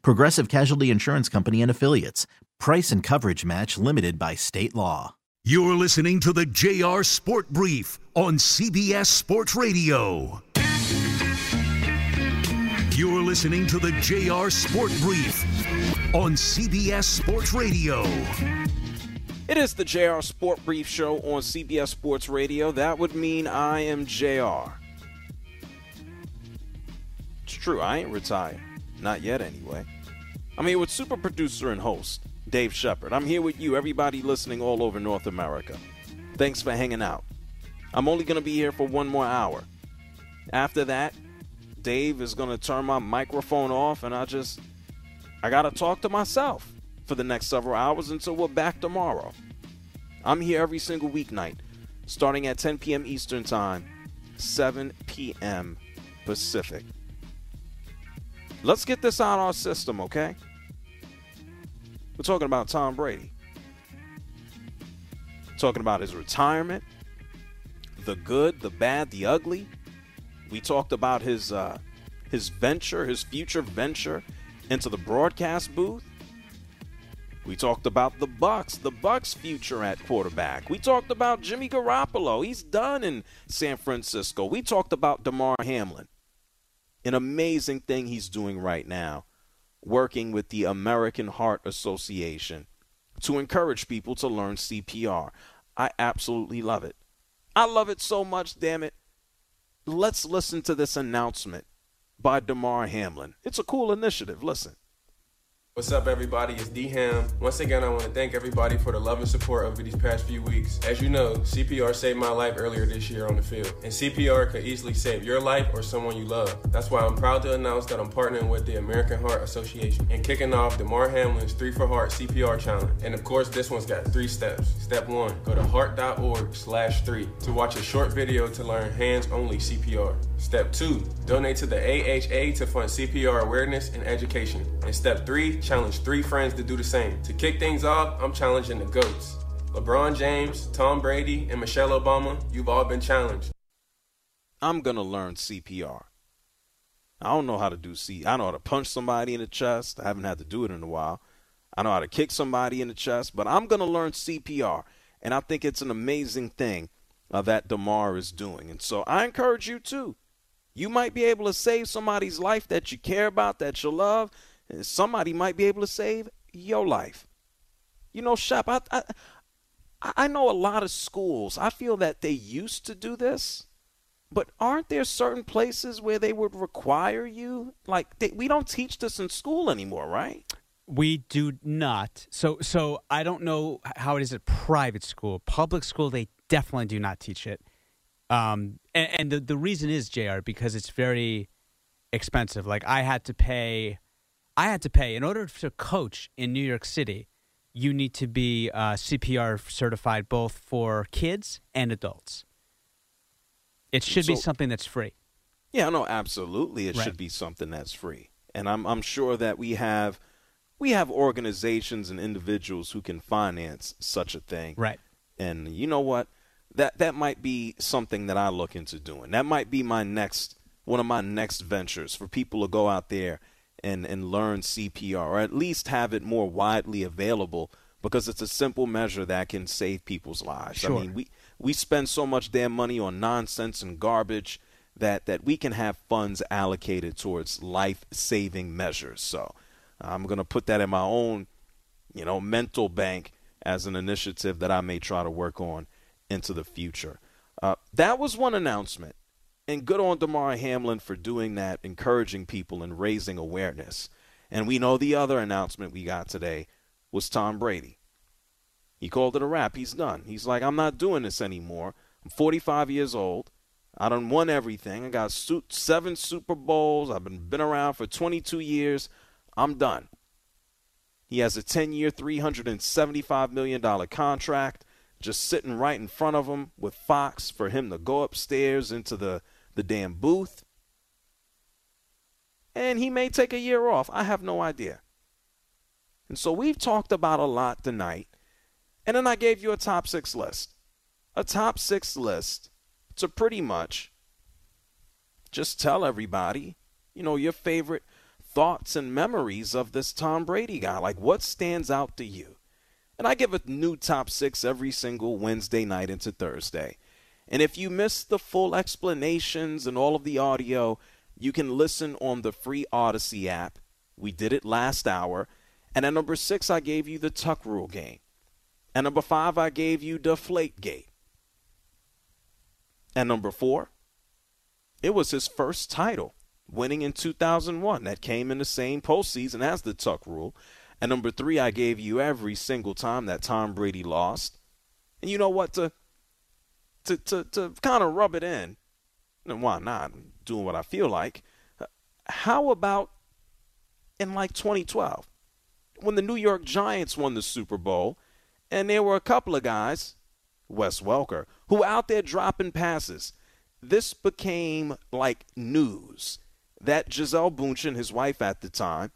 Progressive Casualty Insurance Company and Affiliates. Price and coverage match limited by state law. You're listening to the JR Sport Brief on CBS Sports Radio. You're listening to the JR Sport Brief on CBS Sports Radio. It is the JR Sport Brief Show on CBS Sports Radio. That would mean I am JR. It's true, I ain't retired. Not yet, anyway. I'm here with super producer and host, Dave Shepard. I'm here with you, everybody listening all over North America. Thanks for hanging out. I'm only going to be here for one more hour. After that, Dave is going to turn my microphone off, and I just, I got to talk to myself for the next several hours until we're back tomorrow. I'm here every single weeknight, starting at 10 p.m. Eastern Time, 7 p.m. Pacific. Let's get this out our system, okay? We're talking about Tom Brady. talking about his retirement, the good, the bad, the ugly. We talked about his uh, his venture, his future venture into the broadcast booth. We talked about the Bucs, the Bucs' future at quarterback. We talked about Jimmy Garoppolo. He's done in San Francisco. We talked about Damar Hamlin. An amazing thing he's doing right now, working with the American Heart Association to encourage people to learn CPR. I absolutely love it. I love it so much, damn it. Let's listen to this announcement by Damar Hamlin. It's a cool initiative. Listen. What's up, everybody? It's D Ham. Once again, I want to thank everybody for the love and support over these past few weeks. As you know, CPR saved my life earlier this year on the field, and CPR could easily save your life or someone you love. That's why I'm proud to announce that I'm partnering with the American Heart Association and kicking off Damar Hamlin's Three for Heart CPR Challenge. And of course, this one's got three steps. Step one: go to heart.org slash three to watch a short video to learn hands-only CPR. Step two: donate to the AHA to fund CPR awareness and education. And step three challenge three friends to do the same. To kick things off, I'm challenging the GOATs. LeBron James, Tom Brady, and Michelle Obama, you've all been challenged. I'm going to learn CPR. I don't know how to do C. I know how to punch somebody in the chest. I haven't had to do it in a while. I know how to kick somebody in the chest, but I'm going to learn CPR. And I think it's an amazing thing uh, that Damar is doing. And so I encourage you too. You might be able to save somebody's life that you care about, that you love and somebody might be able to save your life. You know, Shep, I, I, I know a lot of schools. I feel that they used to do this, but aren't there certain places where they would require you? Like they, we don't teach this in school anymore, right? We do not. So, so I don't know how it is at private school. Public school, they definitely do not teach it. Um, and, and the the reason is Jr. because it's very expensive. Like I had to pay I had to pay in order to coach in New York City. You need to be uh, CPR certified both for kids and adults. It should so, be something that's free. Yeah, no, absolutely. It right. should be something that's free, and I'm I'm sure that we have we have organizations and individuals who can finance such a thing. Right. And you know what? That that might be something that I look into doing. That might be my next one of my next ventures for people to go out there and, and learn CPR, or at least have it more widely available because it's a simple measure that can save people's lives. Sure. I mean, we, we spend so much damn money on nonsense and garbage that, that we can have funds allocated towards life saving measures. So I'm going to put that in my own you know, mental bank as an initiative that I may try to work on into the future. Uh, that was one announcement. And good on Damar Hamlin for doing that, encouraging people and raising awareness. And we know the other announcement we got today was Tom Brady. He called it a wrap. He's done. He's like, I'm not doing this anymore. I'm 45 years old. I done won everything. I got seven Super Bowls. I've been been around for 22 years. I'm done. He has a 10-year, $375 million contract just sitting right in front of him with Fox for him to go upstairs into the, the damn booth. And he may take a year off. I have no idea. And so we've talked about a lot tonight. And then I gave you a top six list. A top six list to pretty much just tell everybody, you know, your favorite thoughts and memories of this Tom Brady guy. Like, what stands out to you? And I give a new top six every single Wednesday night into Thursday. And if you missed the full explanations and all of the audio, you can listen on the free Audacy app. We did it last hour. And at number six, I gave you the Tuck Rule game. And number five, I gave you Deflate Gate. And number four, it was his first title, winning in 2001. That came in the same postseason as the Tuck Rule. And number three, I gave you every single time that Tom Brady lost. And you know what? To to to, to kind of rub it in, and why not? I'm doing what I feel like. How about in like 2012, when the New York Giants won the Super Bowl, and there were a couple of guys, Wes Welker, who out there dropping passes. This became like news that Gisele Bündchen, his wife at the time,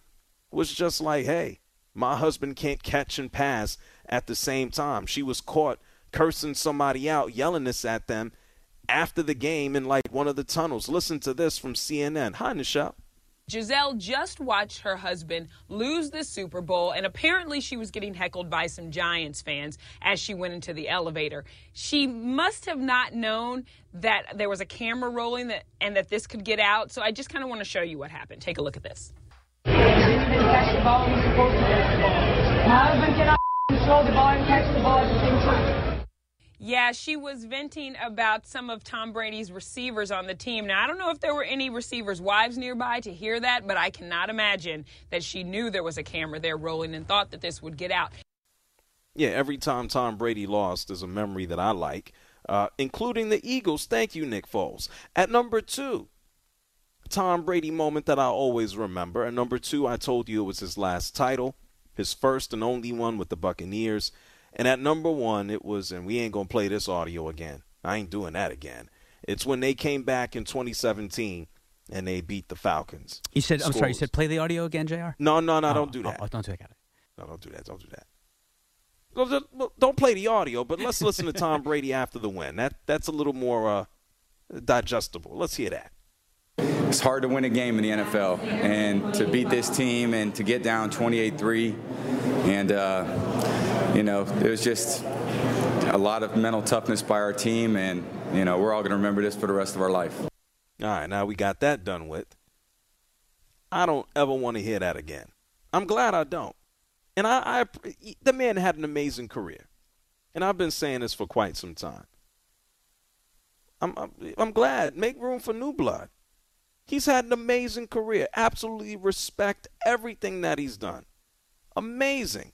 was just like, hey, my husband can't catch and pass at the same time. She was caught cursing somebody out, yelling this at them after the game in like one of the tunnels. Listen to this from CNN. Hi, Nichelle. Gisele just watched her husband lose the Super Bowl, and apparently she was getting heckled by some Giants fans as she went into the elevator. She must have not known that there was a camera rolling that, and that this could get out. So I just kind of want to show you what happened. Take a look at this. Yeah, she was venting about some of Tom Brady's receivers on the team. Now, I don't know if there were any receivers' wives nearby to hear that, but I cannot imagine that she knew there was a camera there rolling and thought that this would get out. Yeah, every time Tom Brady lost is a memory that I like, uh, including the Eagles. Thank you, Nick Foles. At number two, Tom Brady moment that I always remember. And number two, I told you it was his last title, his first and only one with the Buccaneers. And at number one, it was, and we ain't going to play this audio again. I ain't doing that again. It's when they came back in 2017 and they beat the Falcons. You said, I'm sorry, you said play the audio again, JR? No, no, no, oh, don't do that. Oh, don't do that. No, don't do that. Don't do that. Don't play the audio, but let's listen to Tom Brady after the win. That That's a little more uh, digestible. Let's hear that. It's hard to win a game in the NFL, and to beat this team and to get down 28 3 and uh, you know, it was just a lot of mental toughness by our team, and you know, we're all going to remember this for the rest of our life. All right, now we got that done with. I don't ever want to hear that again. I'm glad I don't. And I, I the man had an amazing career, and I've been saying this for quite some time. I'm, I'm, I'm glad. Make room for new blood. He's had an amazing career. Absolutely respect everything that he's done. Amazing.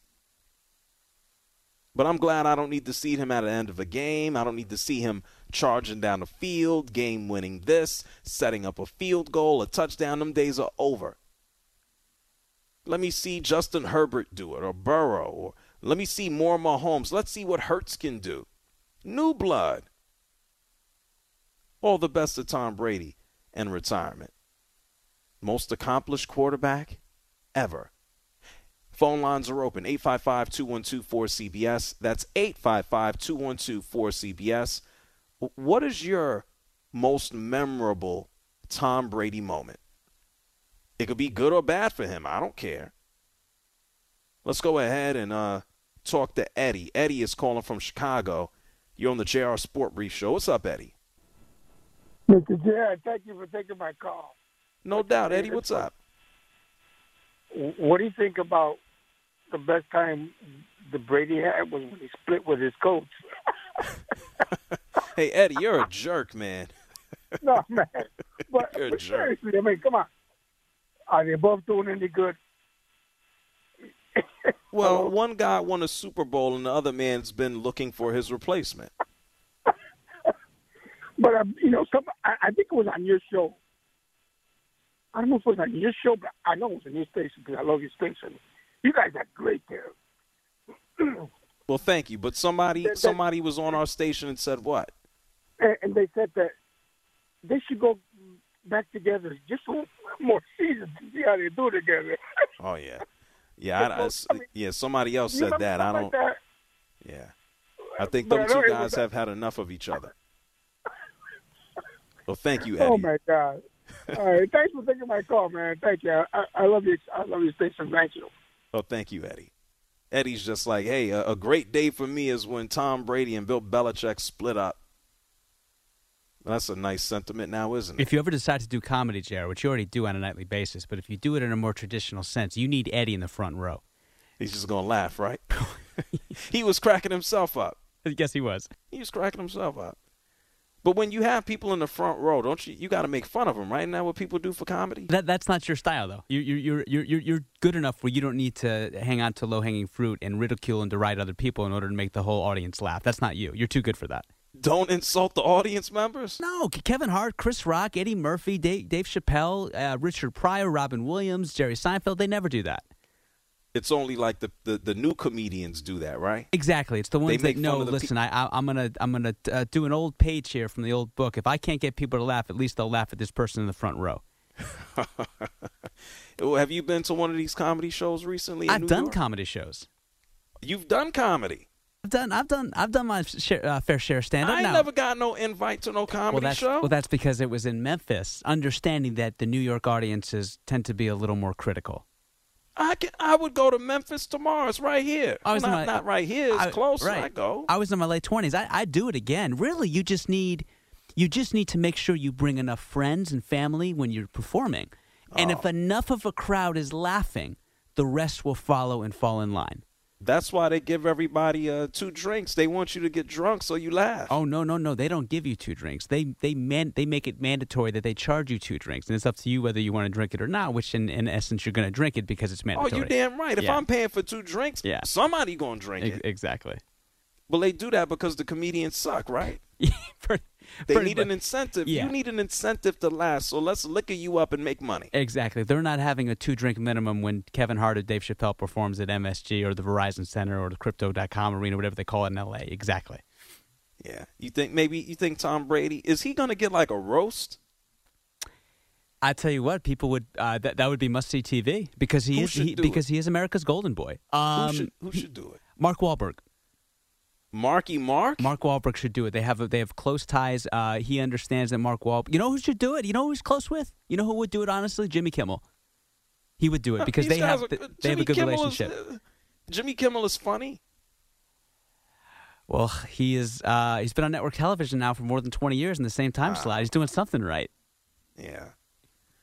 But I'm glad I don't need to see him at the end of a game. I don't need to see him charging down the field, game winning this, setting up a field goal, a touchdown. Them days are over. Let me see Justin Herbert do it, or Burrow, or let me see more Mahomes. Let's see what Hurts can do. New blood. All the best to Tom Brady and retirement. Most accomplished quarterback ever. Phone lines are open 855 212 4CBS. That's 855 212 4CBS. What is your most memorable Tom Brady moment? It could be good or bad for him. I don't care. Let's go ahead and uh, talk to Eddie. Eddie is calling from Chicago. You're on the JR Sport Brief Show. What's up, Eddie? Mr. Jared, thank you for taking my call. No doubt. Eddie, what's up? What do you think about the best time the Brady had was when he split with his coach. hey Eddie, you're a jerk, man. no man, but, You're a but jerk. seriously, I mean, come on. Are they both doing any good? Well, one guy won a Super Bowl, and the other man's been looking for his replacement. But um, you know, some I, I think it was on your show. I don't know if it was on your show, but I know it was on your station because I love your station. You guys are great there. Well, thank you, but somebody That- somebody was on our station and said what? and, and they said that they should go back together just one more season to see how they do together. Oh yeah, yeah, I, I s- yeah. Somebody else said that. I don't. like that? Yeah, I think But them two guys have had enough of each other. Well, thank you, oh, Eddie. Oh my God! All right, thanks for taking my call, man. Thank you. I, I love you. I love your station. Thank you. Oh, thank you, Eddie. Eddie's just like, hey, a, a great day for me is when Tom Brady and Bill Belichick split up. That's a nice sentiment now, isn't it? If you ever decide to do comedy, JR, which you already do on a nightly basis, but if you do it in a more traditional sense, you need Eddie in the front row. He's just gonna laugh, right? he was cracking himself up. Yes, he was. He was cracking himself up. But when you have people in the front row, don't you? You got to make fun of them, right? Isn't that what people do for comedy? That that's not your style, though. You you you're you're you're you're good enough where you don't need to hang on to low hanging fruit and ridicule and deride other people in order to make the whole audience laugh. That's not you. You're too good for that. Don't insult the audience members. No, Kevin Hart, Chris Rock, Eddie Murphy, Dave, Dave Chappelle, uh, Richard Pryor, Robin Williams, Jerry Seinfeld. They never do that. It's only like the, the, the new comedians do that, right? Exactly. It's the ones that know. Listen, I, I, I'm gonna I'm gonna uh, do an old page here from the old book. If I can't get people to laugh, at least they'll laugh at this person in the front row. Have you been to one of these comedy shows recently? I've New done York? comedy shows. You've done comedy. I've done I've done I've done my share, uh, fair share of stand up. I now. never got no invite to no comedy well, that's, show. well, that's because it was in Memphis. Understanding that the New York audiences tend to be a little more critical. I can, I would go to Memphis tomorrow. It's right here. I was not, in my- not right here. It's I- close. Right. I go. I was in my late twenties. I I do it again. Really, you just need you just need to make sure you bring enough friends and family when you're performing, and Oh. if enough of a crowd is laughing, the rest will follow and fall in line. That's why they give everybody uh, two drinks. They want you to get drunk so you laugh. Oh no no no! They don't give you two drinks. They they man they make it mandatory that they charge you two drinks, and it's up to you whether you want to drink it or not. Which in, in essence you're going to drink it because it's mandatory. Oh, you damn right. If Yeah. I'm paying for two drinks, Yeah. somebody gonna drink Ex- it. exactly. But they do that because the comedians suck, right? They need an incentive. Yeah. You need an incentive to last. So let's liquor you up and make money. Exactly. They're not having a two drink minimum when Kevin Hart or Dave Chappelle performs at MSG or the Verizon Center or the Crypto.com arena, whatever they call it in LA. Exactly. Yeah. You think maybe you think Tom Brady is he gonna get like a roast? I tell you what, people would uh, that that would be must see TV because he Who is he, because it? he is America's golden boy. Um, who should who should do it? Mark Wahlberg. Marky Mark? Mark Wahlberg should do it. They have a, they have close ties. Uh, he understands that Mark Wahlberg. You know who should do it? You know who he's close with? You know who would do it? Honestly, Jimmy Kimmel. He would do it because they have good. they have a good Kimmel is- relationship. uh, Jimmy Kimmel is funny. Well, he is. Uh, he's been on network television now for more than twenty years in the same time slot. He's doing something right. Yeah.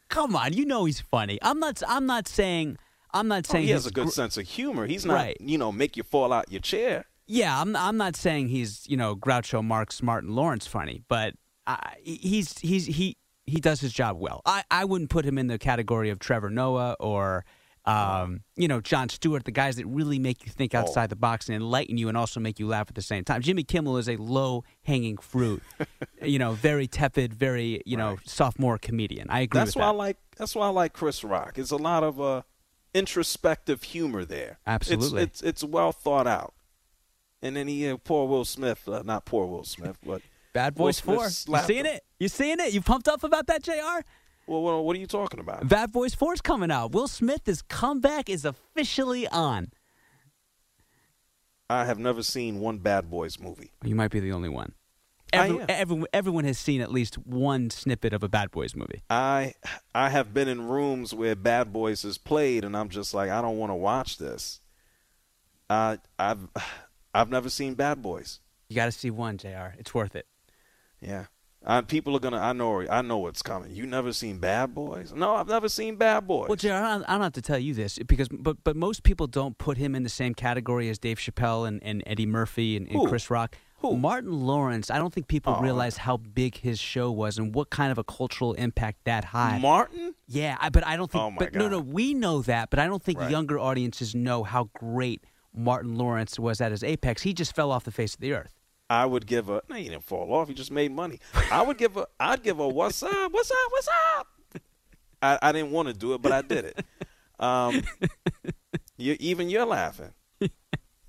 Come on, you know he's funny. I'm not. I'm not saying. I'm not Oh, saying he has a good gr- sense of humor. He's not, Right. you know, make you fall out your chair. Yeah, I'm. I'm not saying he's you know Groucho Marx, Martin Lawrence funny, but I, he's he's he he does his job well. I, I wouldn't put him in the category of Trevor Noah or um, you know Jon Stewart, the guys that really make you think outside the box and enlighten you and also make you laugh at the same time. Jimmy Kimmel is a low hanging fruit, you know, very tepid, very you know sophomore comedian. I agree That's with why that. I like. That's why I like Chris Rock. There's a lot of uh, introspective humor there. Absolutely. it's it's, it's well thought out. And then he, uh, poor Will Smith, uh, not poor Will Smith, but Bad Boys Four. You seeing him. it? You seeing it? You pumped up about that, Jr. Well, what, are you talking about? Bad Boys 4 is coming out. Will Smith's comeback is officially on. I have never seen one Bad Boys movie. You might be the only one. I Every, am. everyone, everyone has seen at least one snippet of a Bad Boys movie. I I have been in rooms where Bad Boys is played, and I'm just like, I don't want to watch this. Uh, I've I've never seen Bad Boys. You got to see one, Jr. It's worth it. Yeah, Uh, people are gonna. I know. I know what's coming. You never seen Bad Boys? No, I've never seen Bad Boys. Well, Jared, I don't, have to tell you this because, but but most people don't put him in the same category as Dave Chappelle and, and Eddie Murphy and, and Chris Rock. Who? Martin Lawrence. I don't think people Oh. realize how big his show was and what kind of a cultural impact that had. Martin. yeah, I, but I don't think. Oh, my but no, no, we know that, but I don't think Right. younger audiences know how great Martin Lawrence was at his apex. He just fell off the face of the earth. I would give a. No, he didn't fall off. He just made money. I would give a. I'd give a. What's up? What's up? What's up? I, I didn't want to do it, but I did it. Um, you, even you're laughing.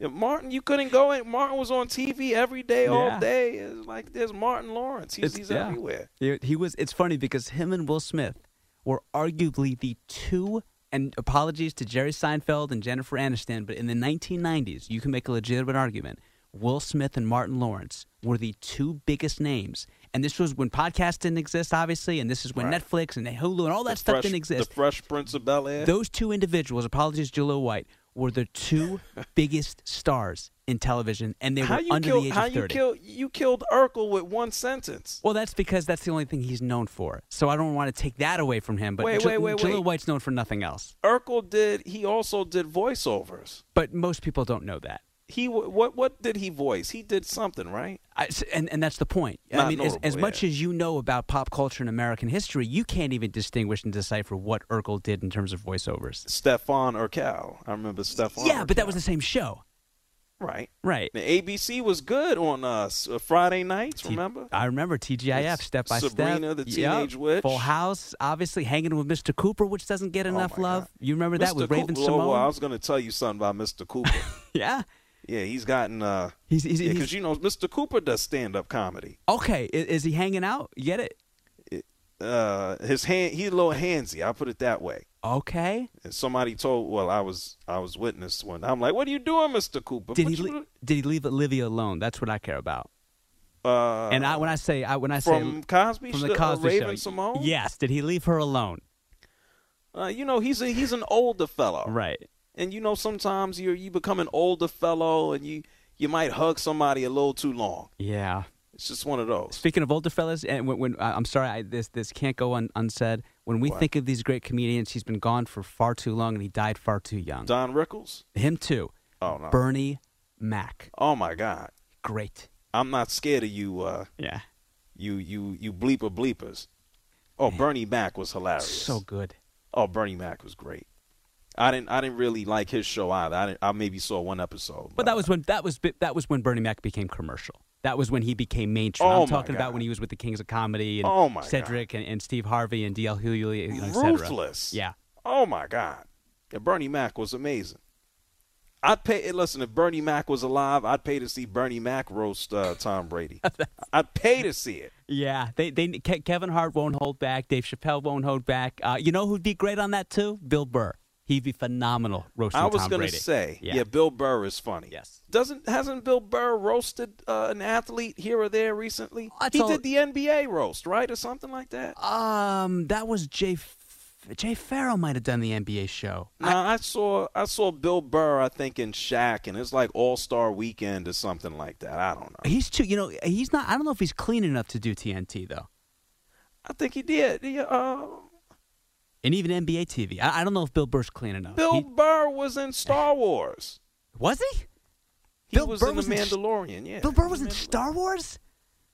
Martin, you couldn't go in. Martin was on TV every day, all Yeah. day. It's like there's Martin Lawrence. He's, he's yeah. everywhere. He, he was. It's funny because him and Will Smith were arguably the two. And apologies to Jerry Seinfeld and Jennifer Aniston, but in the 1990s, you can make a legitimate argument. Will Smith and Martin Lawrence were the two biggest names, and this was when podcasts didn't exist, obviously, and this is when Right. Netflix and Hulu and all that The stuff Fresh- didn't exist. The Fresh Prince of Bel Air. Those two individuals, apologies, Jaleel White, were the two biggest stars in television, and they how were you under killed? the age how of you 30. killed? You killed Urkel with one sentence. Well, that's because that's the only thing he's known for. So I don't want to take that away from him. But Wait, J- wait, wait, Jaleel wait. White's known for nothing else. Urkel did. He also did voiceovers. But most people don't know that. He what? What did he voice? He did something, right? I, and, and that's the point. I mean, as, notable, as much yeah. as you know about pop culture and American history, you can't even distinguish and decipher what Urkel did in terms of voiceovers. Stefan Urkel. I remember Stefan. yeah, but that was the same show. Right. Right. The ABC was good on us uh, Friday nights. T- Remember? I remember TGIF, Step by Sabrina, Step. the Yep. Teenage Witch. Full House, obviously hanging with Mr. Cooper, which doesn't get enough my love. God. You remember that with Coo- Raven oh, Simone? well, I was going to tell you something about Mr. Cooper. yeah. yeah, he's gotten. Uh, He's, he's, yeah, because you know Mr. Cooper does stand-up comedy. okay. Is, is he hanging out? You get it? Uh, his hand, he's a little handsy. I'll put it that way. Okay. And somebody told, well, I was, I was witness one. I'm like, what are you doing, Mr. Cooper? Did Put he le- did he leave Olivia alone? That's what I care about. uh, and I when I say I when I from say Cosby, from the uh, Cosby Raven Show, Simone. yes, did he leave her alone? Uh, you know, he's a, he's an older fellow. Right. And you know, sometimes you you become an older fellow, and you you might hug somebody a little too long. Yeah. It's just one of those. Speaking of older fellas, and when, when I'm sorry, I, this this can't go un, unsaid. When we What? think of these great comedians, he's been gone for far too long, and he died far too young. Don Rickles. Him too. Oh no. Bernie Mac. Oh my God. Great. I'm not scared of you. Uh, Yeah. you you you bleeper bleepers. Oh, Bernie Mac was hilarious. So good. Oh, Bernie Mac was great. I didn't I didn't really like his show either. I, I maybe saw one episode. But that was when that was that was when Bernie Mac became commercial. That was when he became mainstream. Oh, I'm talking about when he was with the Kings of Comedy and Oh, Cedric and, and Steve Harvey and DL Hughley, you know, et cetera. ruthless. Yeah. Oh my God. Yeah, Bernie Mac was amazing. I'd pay. Listen, if Bernie Mac was alive, I'd pay to see Bernie Mac roast uh, Tom Brady. I'd pay to see it. Yeah, they they Ke- Kevin Hart won't hold back. Dave Chappelle won't hold back. Uh, you know who'd be great on that too? Bill Burr. He'd be phenomenal roasting I was gonna say, yeah. yeah. Bill Burr is funny. Yes. Doesn't hasn't Bill Burr roasted uh, an athlete here or there recently? That's he did the NBA roast, right, or something like that. Um, that was Jay. Jay Farrell might have done the NBA show. Now I saw I saw Bill Burr, I think in Shaq, and it's like All Star Weekend or something like that. I don't know. He's too. You know, he's not. I don't know if he's clean enough to do TNT though, I think he did. He, uh, and even NBA TV. I, I don't know if Bill Burr's clean enough. Bill He- Burr was in Star Wars. was he? He Bill was Burr in was the in Mandalorian. yeah, Bill Burr was in Star Wars.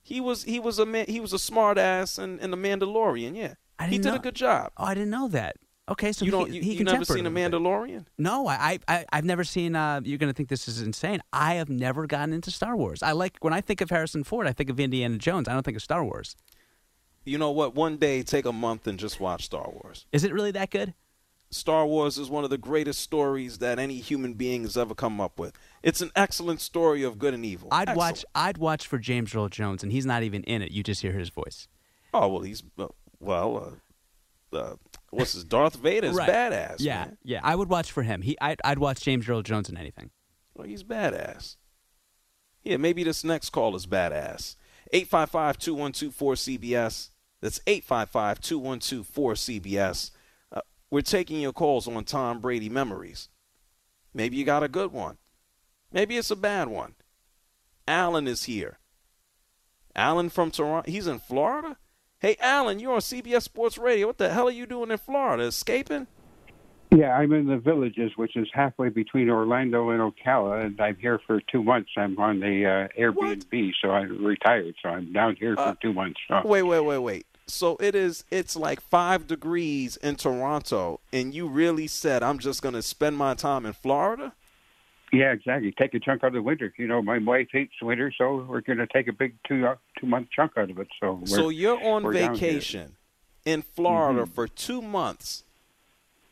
He was he was a man, he was a smart ass in, in the Mandalorian. Yeah, I he didn't he did know- a good job. Oh, I didn't know that. Okay, so you don't you, he you never seen a little bit. Mandalorian? No, I, I, I've never seen. Uh, you're going to think this is insane. I have never gotten into Star Wars. I like when I think of Harrison Ford, I think of Indiana Jones. I don't think of Star Wars. You know what? One day, take a month and just watch Star Wars. Is it really that good? Star Wars is one of the greatest stories that any human being has ever come up with. It's an excellent story of good and evil. I'd Excellent. watch. I'd watch for James Earl Jones, and he's not even in it. You just hear his voice. Oh well, he's uh, well. Uh, uh, what's his Darth Vader's Right. badass. Yeah, man. yeah. I would watch for him. He. I'd, I'd watch James Earl Jones in anything. Well, he's badass. Yeah, maybe this next call is badass. 855-212-4CBS. That's 855-212-4CBS. Uh, we're taking your calls on Tom Brady memories. Maybe you got a good one. Maybe it's a bad one. Alan is here. Alan from Toronto. He's in Florida. Hey, Alan, you're on CBS Sports Radio. What the hell are you doing in Florida? Escaping? Yeah, I'm in the Villages, which is halfway between Orlando and Ocala, and I'm here for two months. I'm on the uh, Airbnb, so I'm retired, so I'm down here for Uh, two months. So. Wait, wait, wait, wait. So it is. It's like five degrees in Toronto, and you really said I'm just going to spend my time in Florida? Yeah, exactly. Take a chunk out of the winter. You know, my wife hates winter, so we're going to take a big two uh, two month chunk out of it. So we're, So you're on vacation in Florida Mhm. for two months,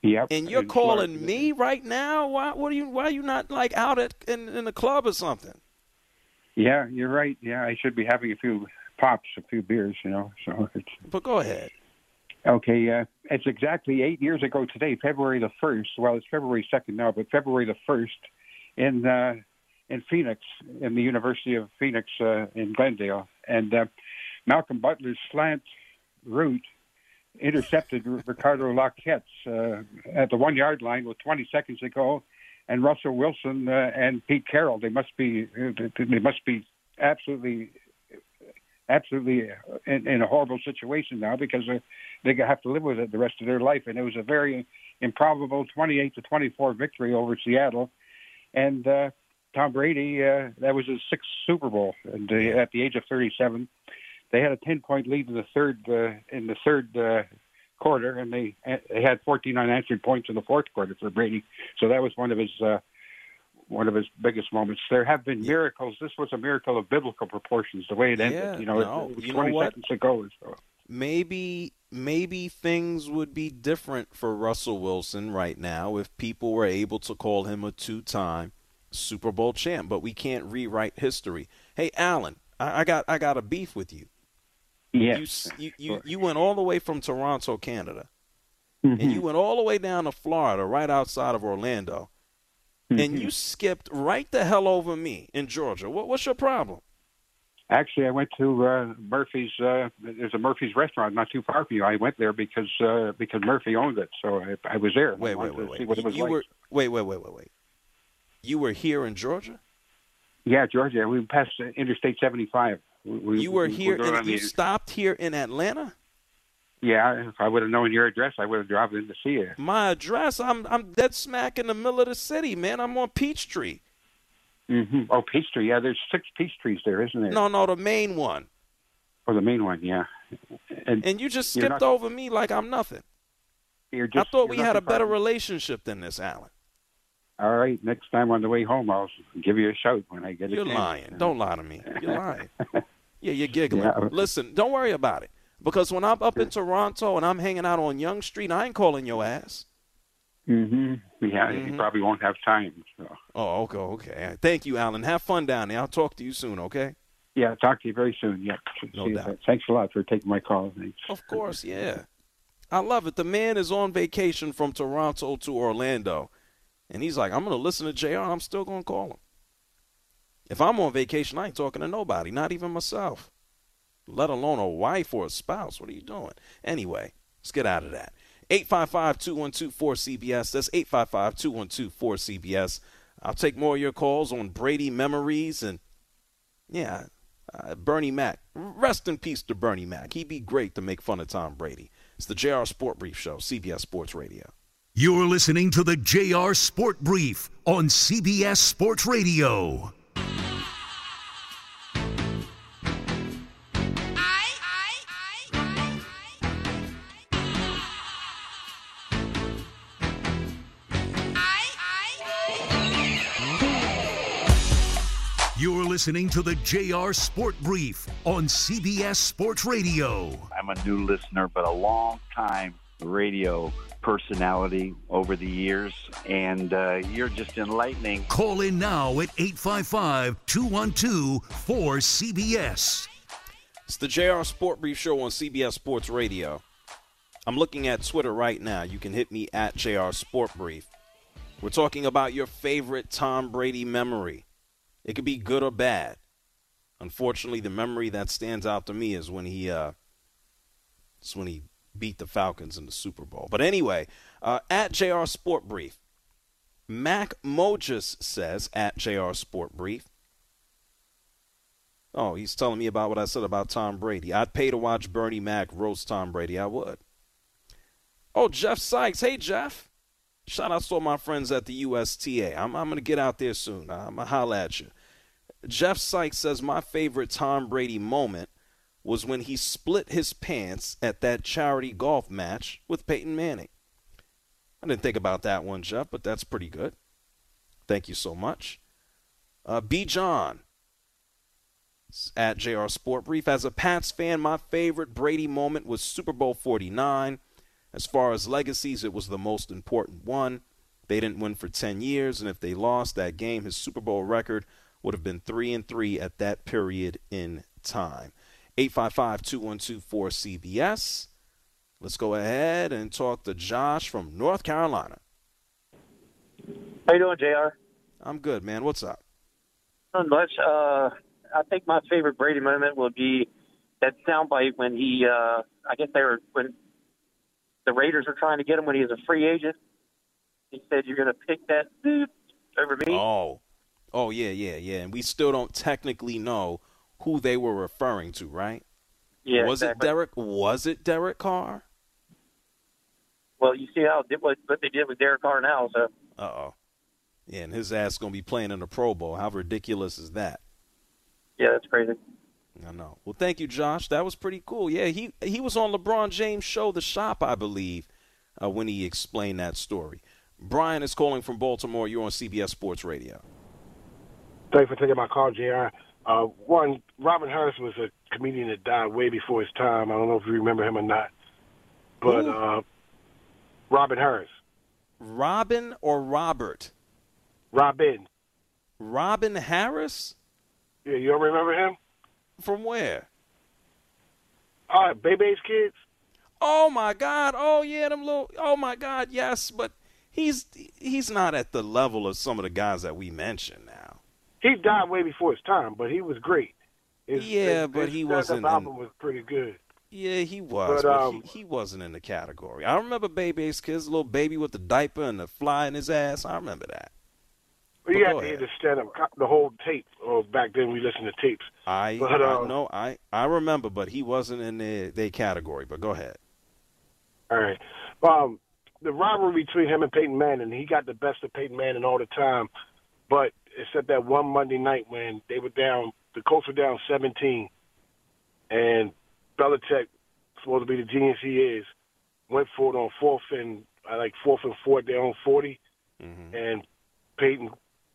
Yep. and you're calling me right now. Why? What are you? Why are you not like out at in, in the club or something? Yeah, you're right. Yeah, I should be having a few pops, a few beers. You know, so it's But go ahead. Okay, uh, it's exactly eight years ago today, February the first. Well, it's February second now, but February the first, in uh, in Phoenix, in the University of Phoenix uh, in Glendale, and uh, Malcolm Butler's slant route intercepted Ricardo Lockette's uh, at the one yard line with 20 seconds to go, and Russell Wilson uh, and Pete Carroll. They must be they must be absolutely absolutely in, in a horrible situation now because uh, they have to live with it the rest of their life. And it was a very improbable 28 to 24 victory over Seattle. And uh, Tom Brady, uh, that was his sixth Super Bowl, uh, at the age of 37, they had a 10 point lead in the third uh, in the third uh, quarter, and they they had 14 unanswered points in the fourth quarter for Brady. So that was one of his. Uh, one of his biggest moments. There have been miracles. This was a miracle of biblical proportions. The way it ended, Yeah, you know, no, it, it was you know 20 what? seconds ago. So. maybe maybe things would be different for Russell Wilson right now if people were able to call him a two-time Super Bowl champ, but we can't rewrite history. Hey, Alan, I, I got I got a beef with you. Yes. You, you you went all the way from Toronto, Canada, Mm-hmm. and you went all the way down to Florida, right outside of Orlando, Mm-hmm. and you skipped right the hell over me in Georgia. What, what's your problem? Actually, I went to uh, Murphy's. Uh, there's a Murphy's restaurant not too far from you. I went there because uh, because Murphy owned it, so I, I was there. Wait, wait, wait, to wait. See what it You- you like. were wait, wait, wait, wait, wait. You were here in Georgia. Yeah, Georgia. We passed Interstate 75. We, we- You were we- here, we're and you the- stopped here in Atlanta. Yeah, if I would have known your address, I would have dropped in to see you. My address, I'm I'm dead smack in the middle of the city, man. I'm on Peachtree. Mm-hmm. Oh, Peachtree. Yeah, there's six peach trees there, isn't there? No, no, the main one. Or the main one, yeah. And, And you just skipped not- over me like I'm nothing. you're I thought we had a better far. relationship than this, Alan. All right, next time on the way home, I'll give you a shout when I get a You're lying. Don't lie to me. You're lying. Yeah, you're giggling. Yeah. Listen, don't worry about it. Because when I'm up in Toronto and I'm hanging out on Yonge Street, I ain't calling your ass. Mm-hmm. Yeah, Mhm. you probably won't have time. So. Oh, okay, okay. Thank you, Alan. Have fun down there. I'll talk to you soon, okay? Yeah, talk to you very soon. Yeah, No See doubt. Thanks a lot for taking my call. Thanks. Of course, yeah. I love it. The man is on vacation from Toronto to Orlando. And he's like, I'm going to listen to JR. I'm still going to call him. If I'm on vacation, I ain't talking to nobody, not even myself, let alone a wife or a spouse. What are you doing? Anyway, let's get out of that. 855 212 4CBS. That's 855 212 4CBS. I'll take more of your calls on Brady memories and, yeah, uh, Bernie Mac. Rest in peace to Bernie Mac. He'd be great to make fun of Tom Brady. It's the JR Sport Brief Show, CBS Sports Radio. You're listening to the JR Sport Brief on CBS Sports Radio. Listening to the JR Sport Brief on CBS Sports Radio. I'm a new listener, but a long time radio personality over the years, and uh, you're just enlightening. Call in now at 855 212 4CBS. It's the JR Sport Brief Show on CBS Sports Radio. I'm looking at Twitter right now. You can hit me at JR Sport Brief. We're talking about your favorite Tom Brady memory. It could be good or bad. Unfortunately, the memory that stands out to me is when he uh, when he beat the Falcons in the Super Bowl. But anyway, uh, at JR Sport Brief, Mac Mojas says at JR Sport Brief, Oh, he's telling me about what I said about Tom Brady. I'd pay to watch Bernie Mac roast Tom Brady. I would. Oh, Jeff Sykes. Hey, Jeff. Shout out to all my friends at the USTA. I'm, I'm going to get out there soon. I'm going to holler at you. Jeff Sykes says my favorite Tom Brady moment was when he split his pants at that charity golf match with Peyton Manning. I didn't think about that one, Jeff, but that's pretty good. Thank you so much. Uh, B. John at JR Sport Brief. As a Pats fan, my favorite Brady moment was Super Bowl 49. As far as legacies, it was the most important one. They didn't win for 10 years, and if they lost that game, his Super Bowl record would have been 3 and 3 at that period in time. 855 212 4CBS. Let's go ahead and talk to Josh from North Carolina. How you doing, Jr.? I'm good, man. What's up? Not much. Uh, I think my favorite Brady moment will be that soundbite when he, uh, I guess they were when the Raiders were trying to get him when he was a free agent. He said, "You're going to pick that dude over me." Oh, oh yeah, yeah, yeah. And we still don't technically know who they were referring to, right? Yeah. Was exactly. it Derek? Was it Derek Carr? Well, you see how what what they did with Derek Carr now, so. Uh oh. Yeah, and his ass gonna be playing in the Pro Bowl. How ridiculous is that? Yeah, that's crazy. I know. Well, thank you, Josh. That was pretty cool. Yeah, he he was on LeBron James' show, The Shop, I believe, uh, when he explained that story. Brian is calling from Baltimore. You're on CBS Sports Radio. Thanks for taking my call, Jr. Uh, one, Robin Harris was a comedian that died way before his time. I don't know if you remember him or not, but uh, Robin Harris. Robin or Robert? Robin. Robin Harris? Yeah, you don't remember him? From where? Uh, Bebe's kids. Oh my God! Oh yeah, them little. Oh my God! Yes, but he's he's not at the level of some of the guys that we mentioned. He died way before his time, but he was great. His, Yeah, his, but his he wasn't album in- was pretty good. Yeah, he was, But, but, um, he, he wasn't in the category. I remember Baby's kids, little baby with the diaper and the fly in his ass. I remember that. But But you had go to hear ahead. the stand-up, the whole tape. Or back then, we listened to tapes. I, But, I um, know I I remember, but he wasn't in the their category. But go ahead. All right. Um, the rivalry between him and Peyton Manning, he got the best of Peyton Manning all the time. But except that one Monday night when they were down, the Colts were down 17, and Belichick, supposed to be the genius he is, went for it on fourth and like fourth and four, their own 40, and Peyton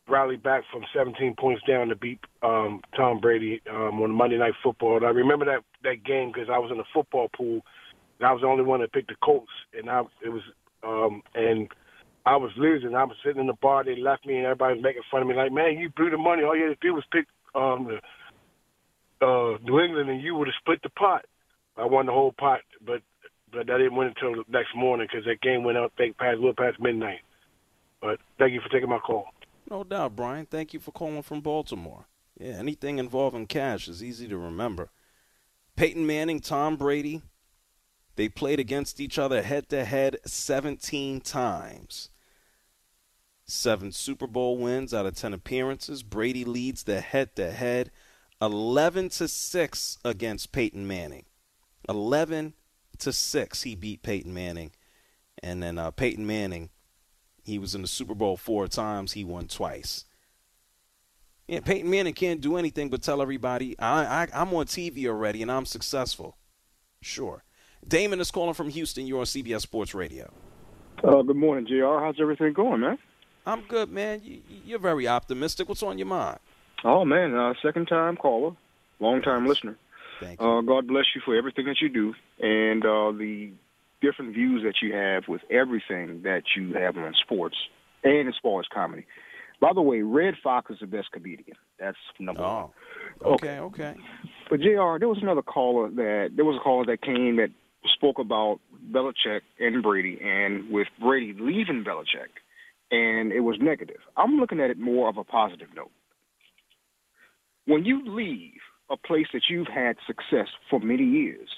rallied back from 17 points down to beat um, Tom Brady um, on Monday Night Football. And I remember that that game because I was in the football pool, and I was the only one that picked the Colts, and I it was um, and I was losing. I was sitting in the bar. They left me, and everybody was making fun of me. Like, man, you blew the money. All you had to do was pick um, the uh, New England, and you would have split the pot. I won the whole pot, but but I didn't win until the next morning because that game went out think past little past midnight. But thank you for taking my call. No doubt, Brian. Thank you for calling from Baltimore. Yeah, anything involving cash is easy to remember. Peyton Manning, Tom Brady, they played against each other head to head 17 times. Seven Super Bowl wins out of 10 appearances. Brady leads the head to head 11 to 6 against Peyton Manning. 11 to 6 he beat Peyton Manning. And then uh, Peyton Manning he was in the Super Bowl four times. He won twice. Yeah, Peyton Manning can't do anything but tell everybody, I, I, I'm on TV already and I'm successful. Sure. Damon is calling from Houston. You're on CBS Sports Radio. Uh, good morning, Jr. How's everything going, man? I'm good, man. You, you're very optimistic. What's on your mind? Oh man, uh, second time caller, long time listener. Thank you. Uh, God bless you for everything that you do and uh, the different views that you have with everything that you have on sports and as far as comedy. By the way, Redd Foxx is the best comedian. That's number one. Oh, okay, okay. But Jr., there was another caller that there was a caller that came that spoke about Belichick and Brady, and with Brady leaving Belichick, and it was negative. I'm looking at it more of a positive note. When you leave a place that you've had success for many years,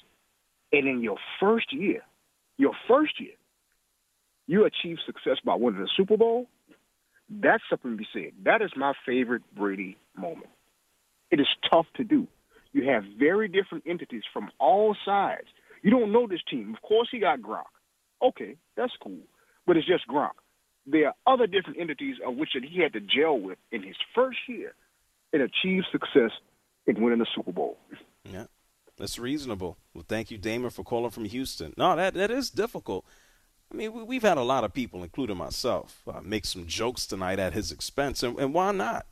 and in your first year, your first year, you achieve success by winning the Super Bowl, that's something to be said. That is my favorite Brady moment. It is tough to do. You have very different entities from all sides. You don't know this team. Of course, he got Gronk. Okay, that's cool, but it's just Gronk. There are other different entities of which that he had to gel with in his first year and achieve success in winning the Super Bowl. Yeah, that's reasonable. Well, thank you, Damon, for calling from Houston. No, that that is difficult. I mean, we, have had a lot of people, including myself, uh, make some jokes tonight at his expense, and, and why not?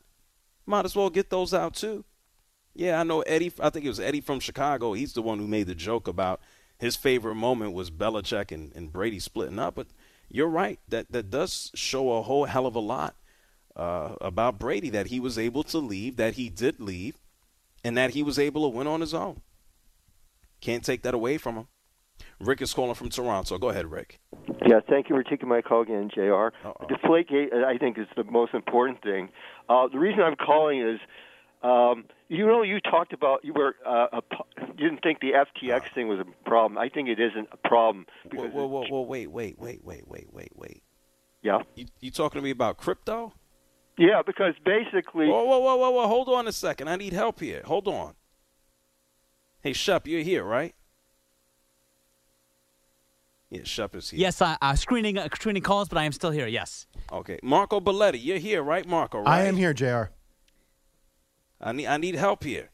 Might as well get those out too. Yeah, I know Eddie. I think it was Eddie from Chicago. He's the one who made the joke about his favorite moment was Belichick and, and Brady splitting up. But you're right. That that does show a whole hell of a lot uh, about Brady. That he was able to leave. That he did leave, and that he was able to win on his own. Can't take that away from him. Rick is calling from Toronto. Go ahead, Rick. Yeah, thank you for taking my call again, junior Deflategate, I think, is the most important thing. Uh, the reason I'm calling is, um, you know, you talked about you were uh, a, you didn't think the FTX thing was a problem. I think it isn't a problem. Whoa, whoa, whoa, whoa, wait, wait, wait, wait, wait, wait, wait. Yeah. You, you talking to me about crypto? Yeah, because basically. Whoa, whoa, whoa, whoa, whoa! Hold on a second. I need help here. Hold on. Hey, Shep, you're here, right? Yeah, Shep is here. Yes, I, uh, screening uh, screening calls, but I am still here. Yes. Okay, Marco Belletti, you're here, right, Marco? Right? I am here, Jr. I need I need help here.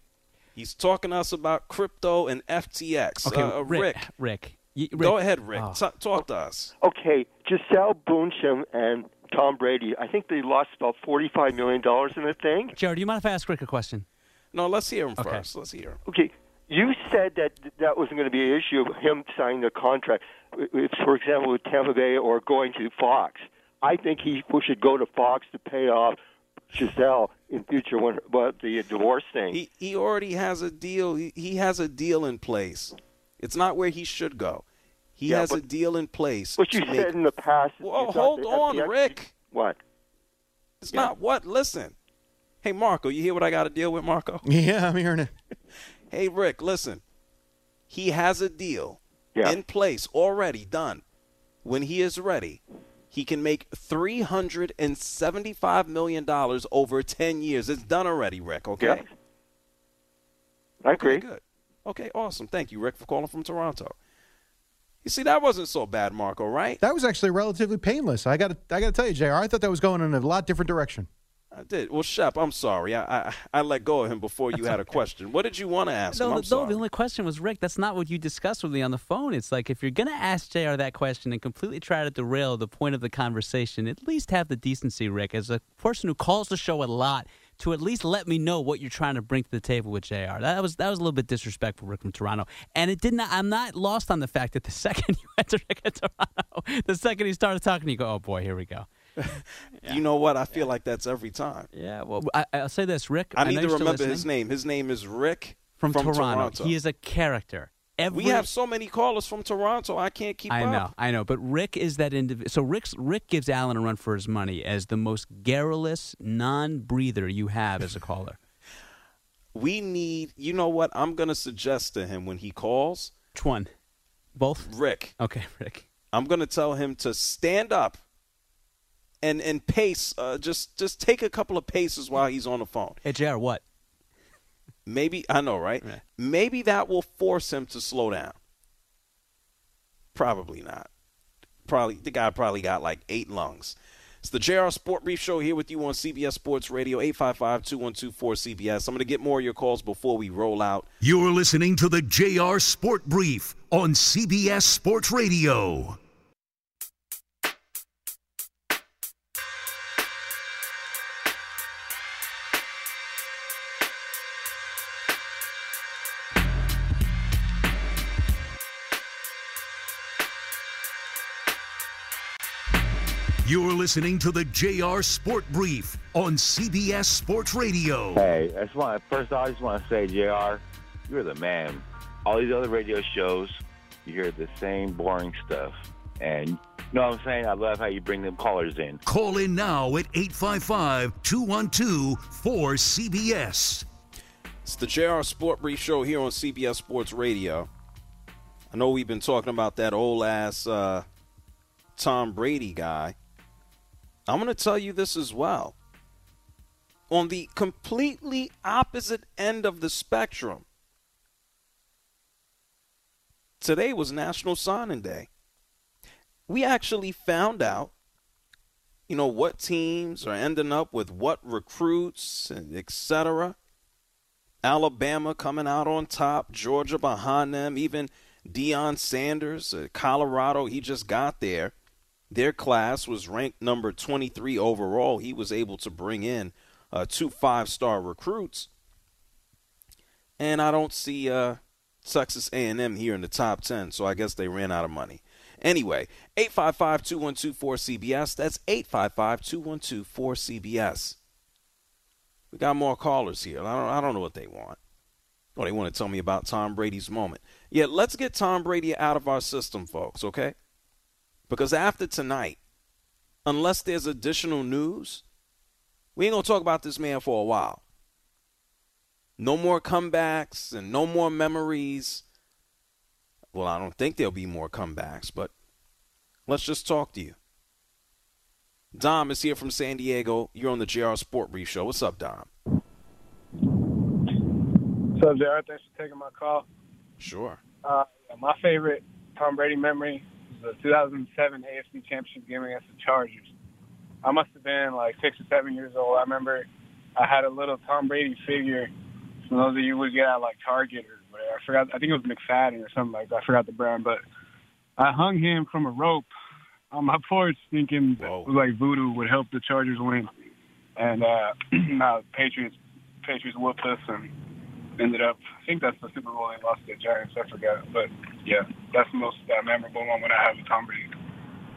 He's talking to us about crypto and FTX. Okay, uh, Rick. Rick. Rick. Go ahead, Rick. Oh. T- talk to us. Okay, Gisele Bündchen and Tom Brady. I think they lost about forty-five million dollars in the thing. Jared, do you mind if I ask Rick a question? No, let's hear him okay. first. Let's hear him. Okay, you said that that wasn't going to be an issue of him signing a contract, if, for example, with Tampa Bay or going to Fox. I think he should go to Fox to pay off Gisele in future when but the divorce thing. He he already has a deal. He, he has a deal in place. It's not where he should go. He yeah, has but, a deal in place. But you said make... in the past. Well, hold on, FTX... Rick. What? It's yeah. not what. Listen. Hey, Marco, you hear what I got to deal with, Marco? Yeah, I'm hearing it. Hey, Rick, listen. He has a deal yeah. in place already done. When he is ready, he can make $375 million over 10 years. It's done already, Rick, okay? Yeah. I agree. Okay, good. Okay, awesome. Thank you, Rick, for calling from Toronto. You see, that wasn't so bad, Marco, right? That was actually relatively painless. I got to, I got to tell you, Jr. I thought that was going in a lot different direction. I did. Well, Shep, I'm sorry. I, I, I let go of him before you That's had okay. a question. What did you want to ask no, him? I'm no, sorry. the only question was Rick. That's not what you discussed with me on the phone. It's like if you're going to ask Jr. that question and completely try to derail the point of the conversation, at least have the decency, Rick, as a person who calls the show a lot, to at least let me know what you're trying to bring to the table with Jr. That was that was a little bit disrespectful, Rick from Toronto, and it did not. I'm not lost on the fact that the second you enter Rick at Toronto, the second he started talking, you go, "Oh boy, here we go." Yeah. You know what? I feel yeah. like that's every time. Yeah. Well, I, will say this, Rick. I, I need to remember listening. his name. His name is Rick from, from Toronto. Toronto. He is a character. Every, we have so many callers from Toronto. I can't keep I up. know, I know. But Rick is that individual. So Rick's, Rick gives Allen a run for his money as the most garrulous non-breather you have as a caller. we need. You know what? I'm going to suggest to him when he calls. Which one? Both. Rick. Okay, Rick. I'm going to tell him to stand up and and pace. Uh, just just take a couple of paces while he's on the phone. Hey, Jr. What? Maybe I know, right? right? Maybe that will force him to slow down. Probably not. Probably the guy probably got like eight lungs. It's the JR Sport Brief Show here with you on CBS Sports Radio, 855-2124-CBS. I'm going to get more of your calls before we roll out. You're listening to the JR Sport Brief on CBS Sports Radio. Listening to the JR Sport Brief on CBS Sports Radio. Hey, I just want first off, I just want to say, JR, you're the man. All these other radio shows, you hear the same boring stuff. And you know what I'm saying? I love how you bring them callers in. Call in now at 855 212 4CBS. It's the JR Sport Brief Show here on CBS Sports Radio. I know we've been talking about that old ass uh, Tom Brady guy. I'm going to tell you this as well. on the completely opposite end of the spectrum, today was National Signing Day. We actually found out, you know, what teams are ending up with what recruits and etc. Alabama coming out on top, Georgia behind them, even Deion Sanders, uh, Colorado, he just got there. Their class was ranked number 23 overall. He was able to bring in uh, two five-star recruits, and I don't see uh, Texas A&M here in the top 10. So I guess they ran out of money. Anyway, 855-212-4CBS. That's 855-212-4CBS. We got more callers here. I don't, I don't know what they want. Oh, they want to tell me about Tom Brady's moment. Yeah, let's get Tom Brady out of our system, folks, okay? Because after tonight, unless there's additional news, we ain't going to talk about this man for a while. No more comebacks and no more memories. Well, I don't think there'll be more comebacks, but let's just talk to you. Dom is here from San Diego. You're on the JR Sport Brief Show. What's up, Dom? What's up, JR? Thanks for taking my call. Sure. Uh, my favorite Tom Brady memory the 2007 AFC Championship game against the Chargers. I must have been like six or seven years old. I remember I had a little Tom Brady figure. For those of you would get at like Target or whatever. I forgot. I think it was McFadden or something like that. I forgot the brand, but I hung him from a rope on my porch, thinking like voodoo would help the Chargers win. And uh, now Patriots, Patriots whooped us and ended up. I think that's the Super Bowl they lost to the Giants. I forgot, but yeah, that's the most uh, memorable moment I have with Tom Brady.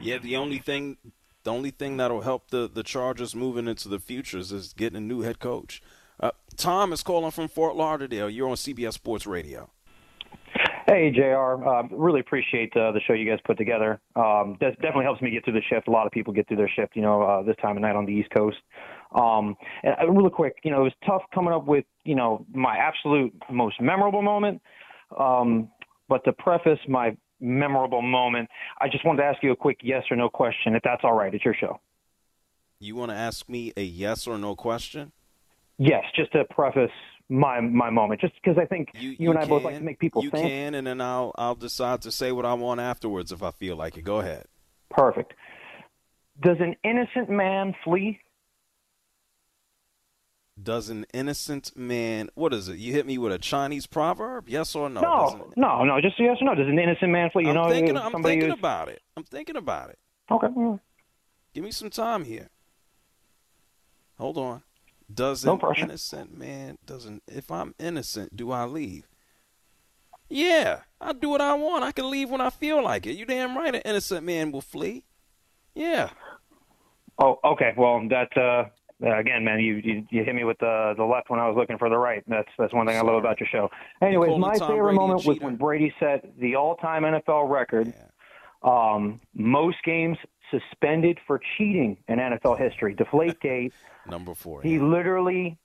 Yeah, the only thing the only thing that'll help the, the Chargers moving into the futures is getting a new head coach. Uh, Tom is calling from Fort Lauderdale. You're on CBS Sports Radio. Hey, JR. Uh, really appreciate uh, the show you guys put together. Um, that definitely helps me get through the shift. A lot of people get through their shift, you know, uh, this time of night on the East Coast. Um, and uh, really quick, you know, it was tough coming up with, you know, my absolute most memorable moment. Um, but to preface my memorable moment, I just wanted to ask you a quick yes or no question, if that's all right. It's your show. You want to ask me a yes or no question? Yes, just to preface my my moment, just because I think you, you, and I can, both like to make people you think. can, and then I'll I'll decide to say what I want afterwards if I feel like it. Go ahead. Perfect. Does an innocent man flee? Does an innocent man? What is it? You hit me with a Chinese proverb? Yes or no? No, no, no. Just yes or no. Does an innocent man flee? You I'm know, thinking. I'm thinking who's- about it. I'm thinking about it. Okay. Give me some time here. Hold on. Does No an pressure. innocent man doesn't if I'm innocent, do I leave? Yeah, I do what I want. I can leave when I feel like it. You damn right an innocent man will flee. Yeah. Oh, okay. Well, that uh, again, man, you, you you hit me with the the left when I was looking for the right. That's that's one thing I love about your show. Anyways, my favorite Brady moment was when Brady set the all-time NFL record. Um, most games suspended for cheating in NFL history. Deflategate. Number four. He literally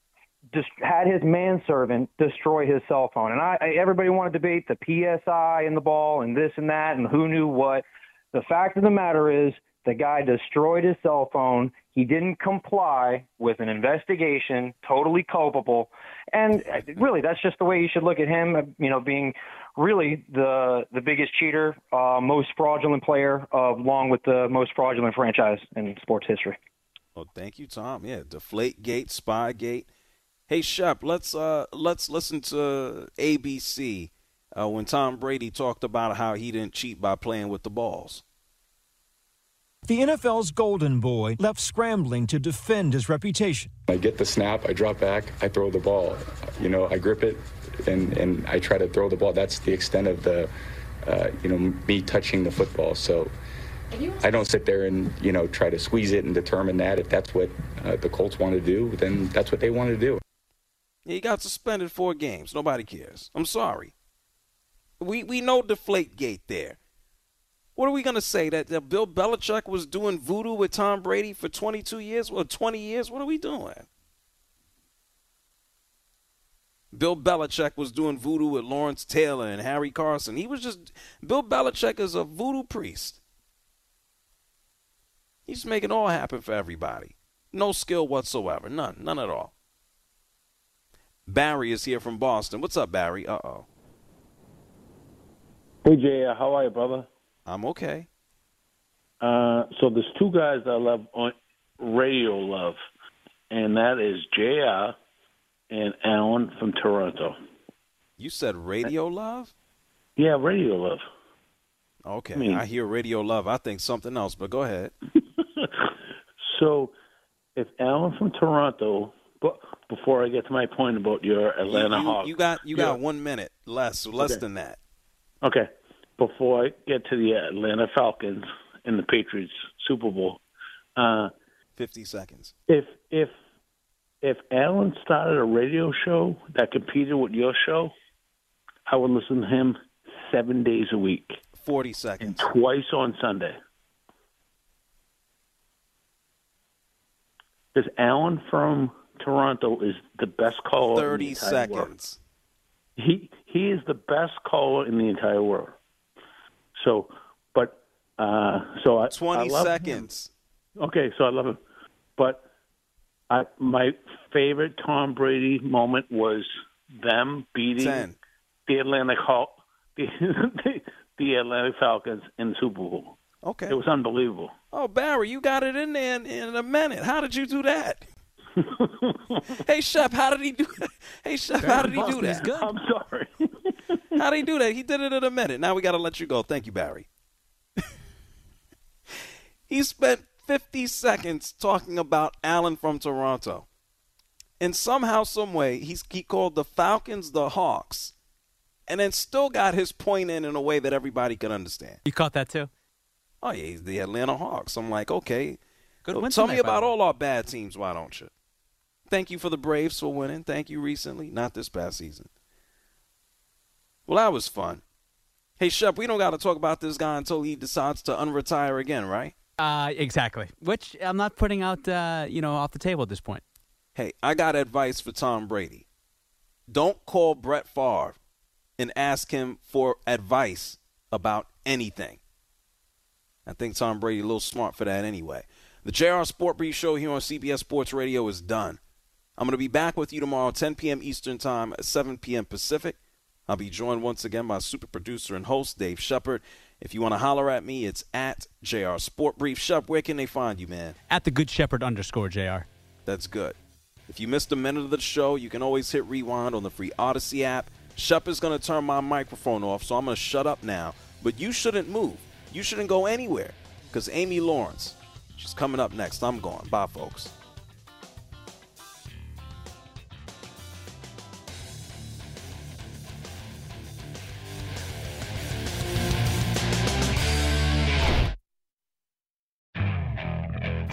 just had his manservant destroy his cell phone. And I, I everybody wanted to debate the PSI and the ball and this and that and who knew what. The fact of the matter is the guy destroyed his cell phone. He didn't comply with an investigation, totally culpable. And uh, really, that's just the way you should look at him, uh, you know, being really the the biggest cheater, uh, most fraudulent player, uh, along with the most fraudulent franchise in sports history. Well, thank you, Tom. Yeah, Deflate Gate, Spy Gate. Hey, Shep, let's uh let's listen to ABC uh, when Tom Brady talked about how he didn't cheat by playing with the balls. The NFL's golden boy left scrambling to defend his reputation. I get the snap, I drop back, I throw the ball. You know, I grip it and, and I try to throw the ball. That's the extent of the, uh, you know, me touching the football. So I don't sit there and, you know, try to squeeze it and determine that. If that's what uh, the Colts want to do, then that's what they want to do. He got suspended four games. Nobody cares. I'm sorry. We we know the Deflate Gate there. What are we gonna say that, that Bill Belichick was doing voodoo with Tom Brady for 22 years or 20 years? What are we doing? Bill Belichick was doing voodoo with Lawrence Taylor and Harry Carson. He was just Bill Belichick is a voodoo priest. He's making all happen for everybody. No skill whatsoever. None. None at all. Barry is here from Boston. What's up, Barry? Uh oh. Hey Jay, how are you, brother? I'm okay. Uh, so there's two guys I love on radio love, and that is Jr. and Alan from Toronto. You said radio love? Yeah, radio love. Okay. I mean- I hear radio love. I think something else, but go ahead. So if Alan from Toronto, but before I get to my point about your Atlanta you, you, Hawks, you got you Yeah. got one minute less, less Okay. than that. Okay. Before I get to the Atlanta Falcons and the Patriots Super Bowl, uh, Fifty seconds. if if if Alan started a radio show that competed with your show, I would listen to him seven days a week, Forty seconds. twice on Sunday. Because Alan from Toronto is the best caller. in the Thirty entire world. seconds. He he is the best caller in the entire world. So, but uh, so I Twenty I love him. seconds. Okay, so I love him, but I my favorite Tom Brady moment was them beating Ten. the Atlantic Hawk, the, the the Atlantic Falcons in the Super Bowl. Okay. It was unbelievable. Oh, Barry, you got it in there in, in a minute. How did you do that? hey, Shep, how did he do that? Hey, Shep, how did he do Boston that? I'm sorry. How did he do that? He did it in a minute. Now we got to let you go. Thank you, Barry. he spent 50 seconds talking about Allen from Toronto. And somehow, some way, he's, he called the Falcons the Hawks, and then still got his point in in a way that everybody could understand. You caught that too? Oh yeah, he's the Atlanta Hawks. I'm like, okay. Good So Tell me about all our bad teams, why don't you? Thank you for the Braves for winning. Thank you recently, not this past season. Well, that was fun. Hey, Shep, we don't got to talk about this guy until he decides to unretire again, right? Uh, exactly. Which I'm not putting out, uh, you know, off the table at this point. Hey, I got advice for Tom Brady. Don't call Brett Favre and ask him for advice about anything. I think Tom Brady a little smart for that anyway. The JR Sport Brief Show here on CBS Sports Radio is done. I'm going to be back with you tomorrow, 10 p.m. Eastern Time, 7 p.m. Pacific. I'll be joined once again by super producer and host Dave Shepard. If you want to holler at me, it's at JR Sport Brief. Shep, where can they find you, man? At the Good Shepherd underscore Jr. That's good. If you missed a minute of the show, you can always hit rewind on the free Odyssey app. Shep is going to turn my microphone off, so I'm going to shut up now. But you shouldn't move. You shouldn't go anywhere because Amy Lawrence, she's coming up next. I'm going. Bye, folks.